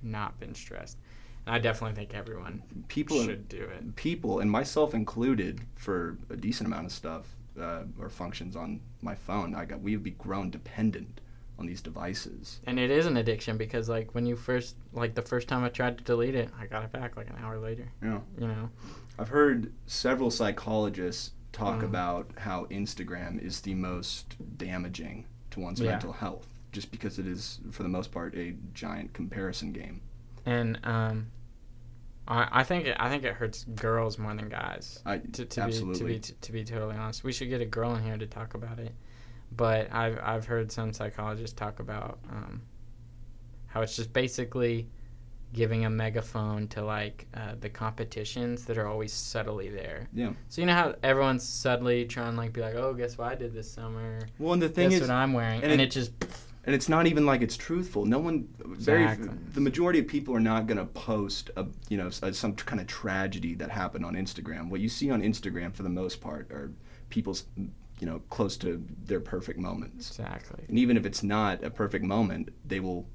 not been stressed. And I definitely think everyone people should do it. people and myself included for a decent amount of stuff uh, or functions on my phone. I got we've be grown dependent on these devices. And it is an addiction because like when you first like the first time I tried to delete it, I got it back like an hour later. Yeah. You know. I've heard several psychologists talk Mm. about how Instagram is the most damaging to one's Yeah. mental health, just because it is, for the most part, a giant comparison game. And um I, I think it, I think it hurts girls more than guys. I to, to absolutely. be to be to be totally honest. We should get a girl in here to talk about it. But I've I've heard some psychologists talk about um, how it's just basically giving a megaphone to like uh, the competitions that are always subtly there. Yeah. So you know how everyone's subtly trying to like be like, oh, guess what I did this summer? well, and the thing guess is, what I'm wearing, and and, it- it, just and it's not even like it's truthful. No one, very, Exactly. the majority of people are not going to post a, you know, s- some kind of tragedy that happened on Instagram. What you see on Instagram, for the most part, are people's, you know, close to their perfect moments. exactly. And even if it's not a perfect moment, they will,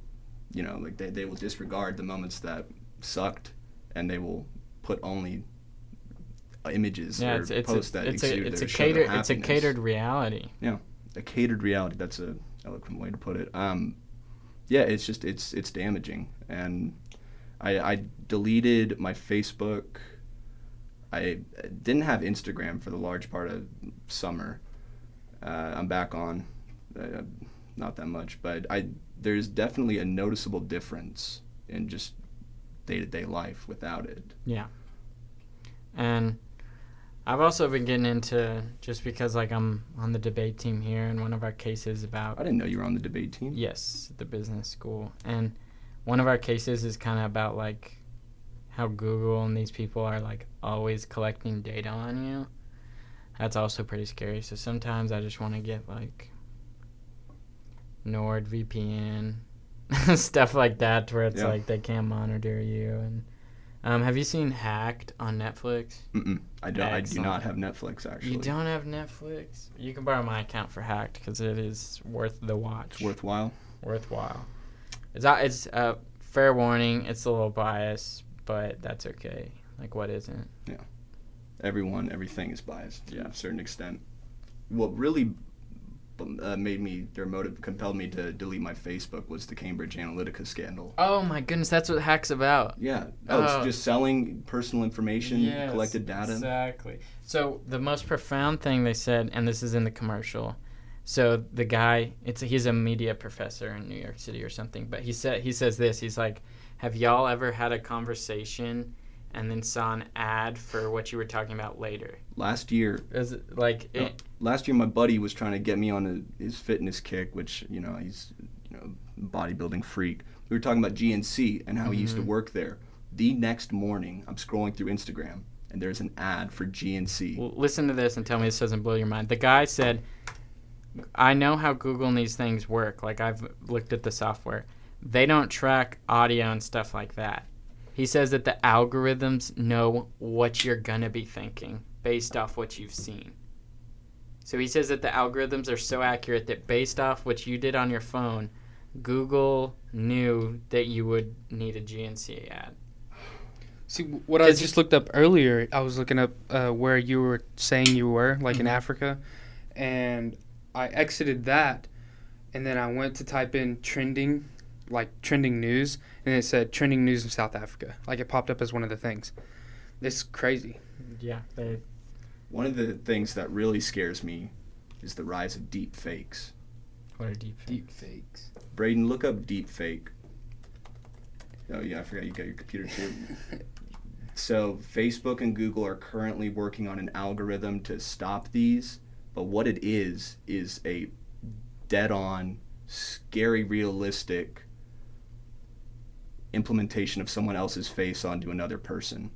you know, like they, they will disregard the moments that sucked, and they will put only images Yeah, or it's it's posts a, that it's exude a it's a catered it's a catered reality. Yeah a catered reality. That's a eloquent way to put it. Um, yeah, it's just it's it's damaging, and I, I deleted my Facebook. I didn't have Instagram for the large part of summer. Uh, I'm back on, uh, not that much, but I there's definitely a noticeable difference in just day to day life without it. Yeah. And I've also been getting into just because like I'm on the debate team here and one of our cases about I didn't know you were on the debate team. yes, the business school. And one of our cases is kind of about like how Google and these people are like always collecting data on you. That's also pretty scary. So sometimes I just want to get like NordVPN stuff like that where it's Yeah. like they can't monitor you and um, have you seen Hacked on Netflix? Mm-mm. I do. I do not have Netflix actually. You don't have Netflix? You can borrow my account for Hacked because it is worth the watch. It's worthwhile. worthwhile. It's uh, it's uh, fair warning. It's a little biased, but that's okay. Like what isn't? Everyone, everything is biased to Yeah. a certain extent. What really uh, made me, their motive, compelled me to delete my Facebook was the Cambridge Analytica scandal. Oh my goodness, that's what Hack's about. Yeah, oh, Oh. it's just selling personal information, collected data. Exactly. So the most profound thing they said, and this is in the commercial. So the guy, it's he's a media professor in New York City or something, but he said he says this. He's like, "Have y'all ever had a conversation and then saw an ad for what you were talking about later?" Last year, Is it like No. last year, my buddy was trying to get me on a, his fitness kick, which you know he's you know bodybuilding freak. We were talking about GNC and how he used to Mhm. work there. The next morning, I'm scrolling through Instagram and there's an ad for GNC. Well, listen to this and tell me this doesn't blow your mind. The guy said, I know how Google and these things work. Like, I've looked at the software. they don't track audio and stuff like that. He says that the algorithms know what you're gonna be thinking based off what you've seen. So he says that the algorithms are so accurate that based off what you did on your phone, Google knew that you would need a GNC ad. See what I just looked up earlier. I was looking up uh, where you were saying you were, like in Mhm. Africa, and I exited that, and then I went to type in trending, like trending news, and it said trending news in South Africa. Like it popped up as one of the things. It's crazy. Yeah, they One of the things that really scares me is the rise of deep fakes. what are deep fakes? Deep fakes. Braden, look up deep fake. Oh yeah, I forgot you got your computer too. So Facebook and Google are currently working on an algorithm to stop these, but what it is is a dead-on, scary, realistic implementation of someone else's face onto another person.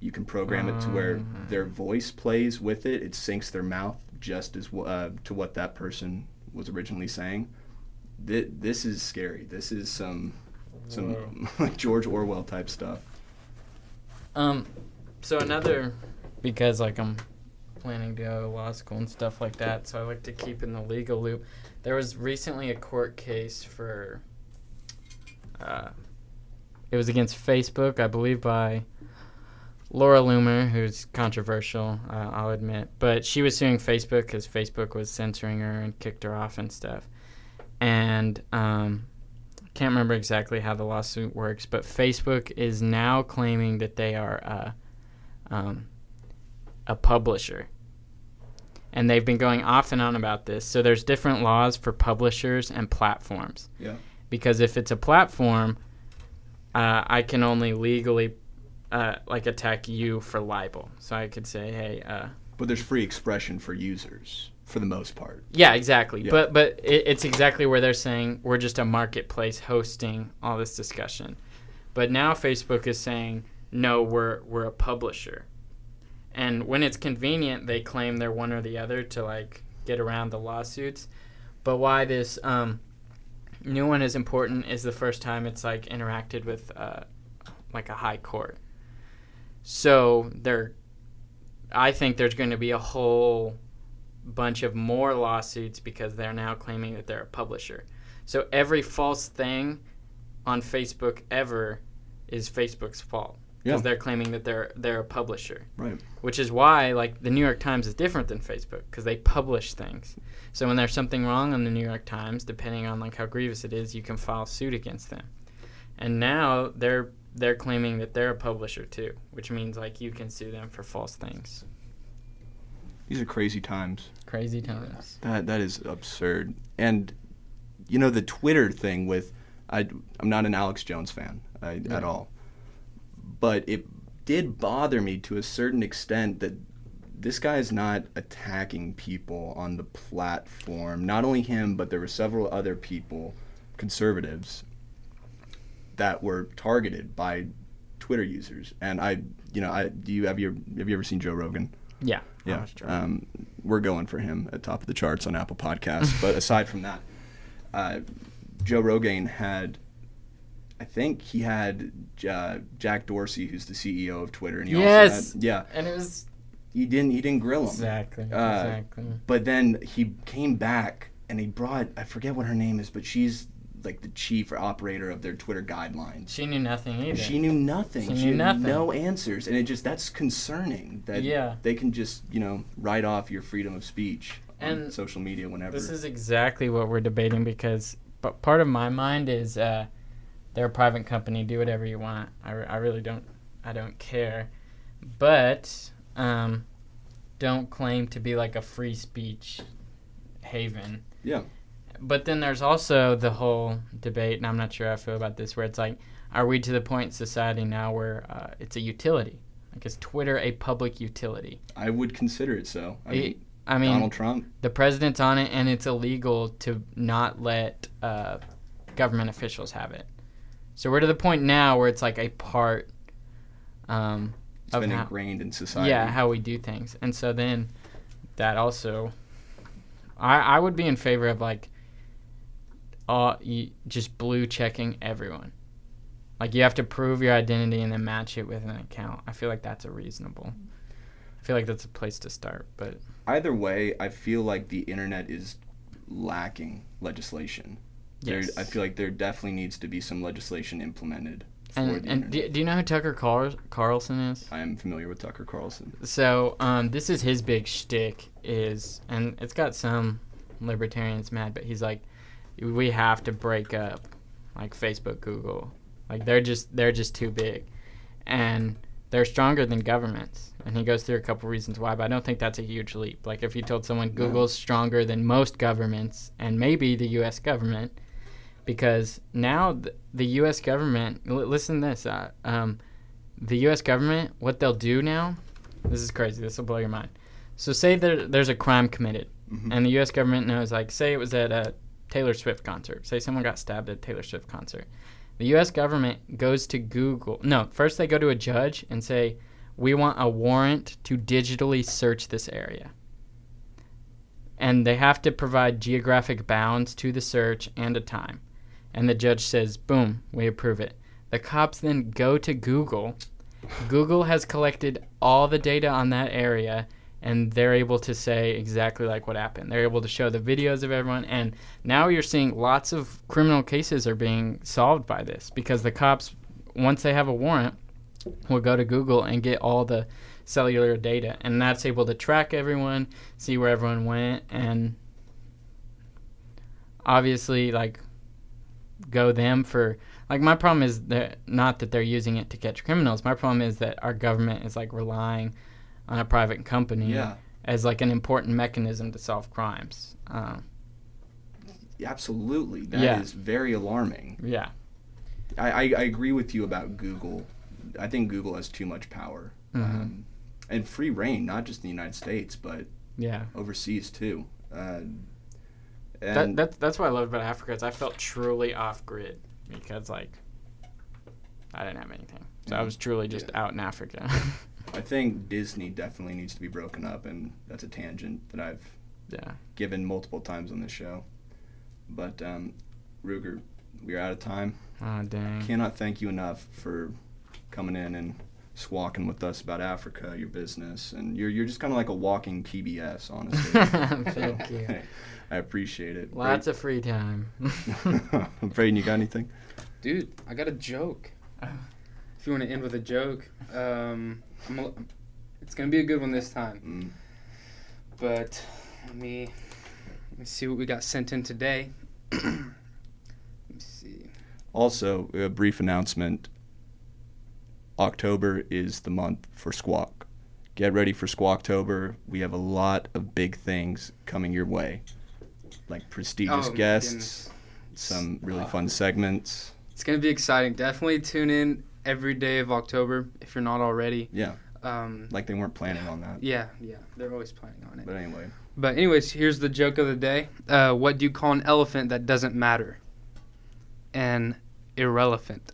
You can program it to where Ah. their voice plays with it; it syncs their mouth just as uh, to what that person was originally saying. Th- this is scary. This is some some like George Orwell type stuff. Um, so another because like I'm planning to go to law school and stuff like that, so I like to keep in the legal loop. There was recently a court case for. Uh, it was against Facebook, I believe, by Laura Loomer, who's controversial, uh, I'll admit, but she was suing Facebook because Facebook was censoring her and kicked her off and stuff. And um, can't remember exactly how the lawsuit works, but Facebook is now claiming that they are uh, um, a publisher. And they've been going off and on about this. So there's different laws for publishers and platforms. Yeah. Because if it's a platform, uh, I can only legally uh, like attack you for libel. So I could say, hey, uh, But there's free expression for users for the most part. yeah, exactly. Yeah. But but it, it's exactly where they're saying we're just a marketplace hosting all this discussion. But now Facebook is saying no, we're we're a publisher. And when it's convenient, they claim they're one or the other to like get around the lawsuits. But why this um, new one is important is the first time it's like interacted with uh, like a high court. So there, I think there's going to be a whole bunch of more lawsuits because they're now claiming that they're a publisher. So every false thing on Facebook ever is Facebook's fault because Yeah. they're claiming that they're they're a publisher. Right. Which is why like the New York Times is different than Facebook because they publish things. So when there's something wrong on the New York Times, depending on like how grievous it is, you can file suit against them. And now they're they're claiming that they're a publisher too, which means like you can sue them for false things. These are crazy times. Crazy times. That that is absurd. And you know the Twitter thing with I I'm not an Alex Jones fan I, Yeah. at all. But it did bother me to a certain extent that this guy is not attacking people on the platform. Not only him, but there were several other people, conservatives, that were targeted by Twitter users. And I, you know, I do you have you have you ever seen Joe Rogan? Yeah. Yeah, um, we're going for him at top of the charts on Apple Podcasts. but aside from that, uh, Joe Rogan had, I think he had uh, Jack Dorsey, who's the CEO of Twitter, and he Yes. also had, yeah, and it was he didn't he didn't grill him, exactly Uh, exactly. but then he came back and he brought I forget what her name is, but she's like the chief or operator of their Twitter guidelines. She knew nothing either. She knew nothing. She She, knew had nothing. no answers, and it just that's concerning that Yeah. they can just you know write off your freedom of speech on And social media whenever. This is exactly what we're debating because part of my mind is uh, they're a private company. Do whatever you want. I, I really don't. I don't care. But um, don't claim to be like a free speech haven. Yeah. But then there's also the whole debate, and I'm not sure how I feel about this, where it's like, are we to the point in society now where uh, it's a utility? Like, is Twitter a public utility? I would consider it so. I It- mean, I mean, Donald Trump. the president's on it, and it's illegal to not let uh, government officials have it. So we're to the point now where it's like a part um, It's of been how, ingrained in society. yeah how we do things, and so then that also, I I would be in favor of like all you, just blue checking everyone. Like you have to prove your identity and then match it with an account. I feel like that's a reasonable. I feel like that's a place to start, but Either way, I feel like the internet is lacking legislation. There, yes. I feel like there definitely needs to be some legislation implemented for and and do, do you know who Tucker Carl- Carlson is? I am familiar with Tucker Carlson. So um, this is his big shtick is, and it's got some libertarians mad, but he's like, we have to break up, like Facebook, Google, like they're just they're just too big, and they're stronger than governments. And he goes through a couple reasons why, but I don't think that's a huge leap. Like if you told someone No. Google's stronger than most governments and maybe the U.S. government, because now th- the U.S. government, l- listen to this, uh, um, the U.S. government, what they'll do now, this is crazy. This will blow your mind. So say there, there's a crime committed, Mhm. and the U.S. government knows, like, say it was at a Taylor Swift concert. Say someone got stabbed at a Taylor Swift concert. The U.S. government goes to Google. No, first they go to a judge and say, we want a warrant to digitally search this area. And they have to provide geographic bounds to the search and a time. And the judge says, boom, we approve it. The cops then go to Google. Google has collected all the data on that area and they're able to say exactly like what happened. They're able to show the videos of everyone and now you're seeing lots of criminal cases are being solved by this because the cops once they have a warrant will go to Google and get all the cellular data and that's able to track everyone, see where everyone went and obviously like go them for like my problem is that not that they're using it to catch criminals. My problem is that our government is like relying on a private company Yeah, as like an important mechanism to solve crimes. Um, absolutely. That is Yeah. very alarming. yeah, I, I, I agree with you about Google. I think Google has too much power Mhm. um, and free rein, not just in the United States, but yeah. overseas too. Uh, That, and that's that's what I love about Africa is I felt truly off grid because like I didn't have anything, so I Mhm. was truly just Yeah. out in Africa. I think Disney definitely needs to be broken up, and that's a tangent that I've yeah. given multiple times on this show. But um, Ruger, we're out of time. Oh dang. Cannot thank you enough for coming in and squawking with us about Africa, your business, and you're you're just kind of like a walking PBS, honestly. Thank you. I appreciate it. Lots of free time. Braden, you got anything? Dude, I got a joke. If you want to end with a joke, um, I'm a, it's gonna be a good one this time. Mm. But let me let me see what we got sent in today. let me see. Also, a brief announcement. October is the month for Squawk. Get ready for Squawktober. We have a lot of big things coming your way, like prestigious Oh, guests, some really Uh, fun segments. It's gonna be exciting. Definitely tune in every day of October if you're not already. Yeah, Um, like they weren't planning on that. yeah, yeah, they're always planning on it. But anyway, But anyways, here's the joke of the day. Uh, what do you call an elephant that doesn't matter? An irrelevant.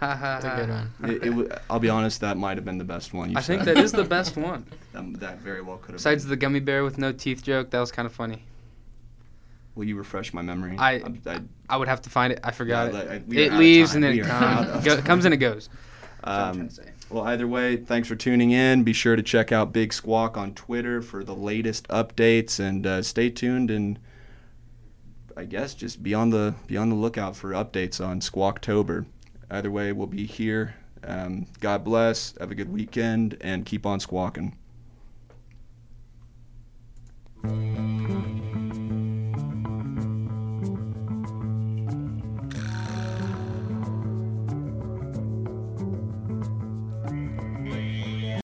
Ha, ha, That's a ha. good one. it, it, w- I'll be honest, that might have been the best one you I think said. that is the best one. that, that very well could have. Besides been. the gummy bear with no teeth joke, that was kind of funny. Will you refresh my memory? I- I, I would have to find it. I forgot Yeah, it. like, we are it leaves and then it comes, go, comes and it goes. That's what I'm um, trying to say. Well, either way, thanks for tuning in. Be sure to check out Big Squawk on Twitter for the latest updates, and uh, stay tuned. And I guess just be on the be on the lookout for updates on Squawktober. Either way, we'll be here. Um, God bless. Have a good weekend and keep on squawking.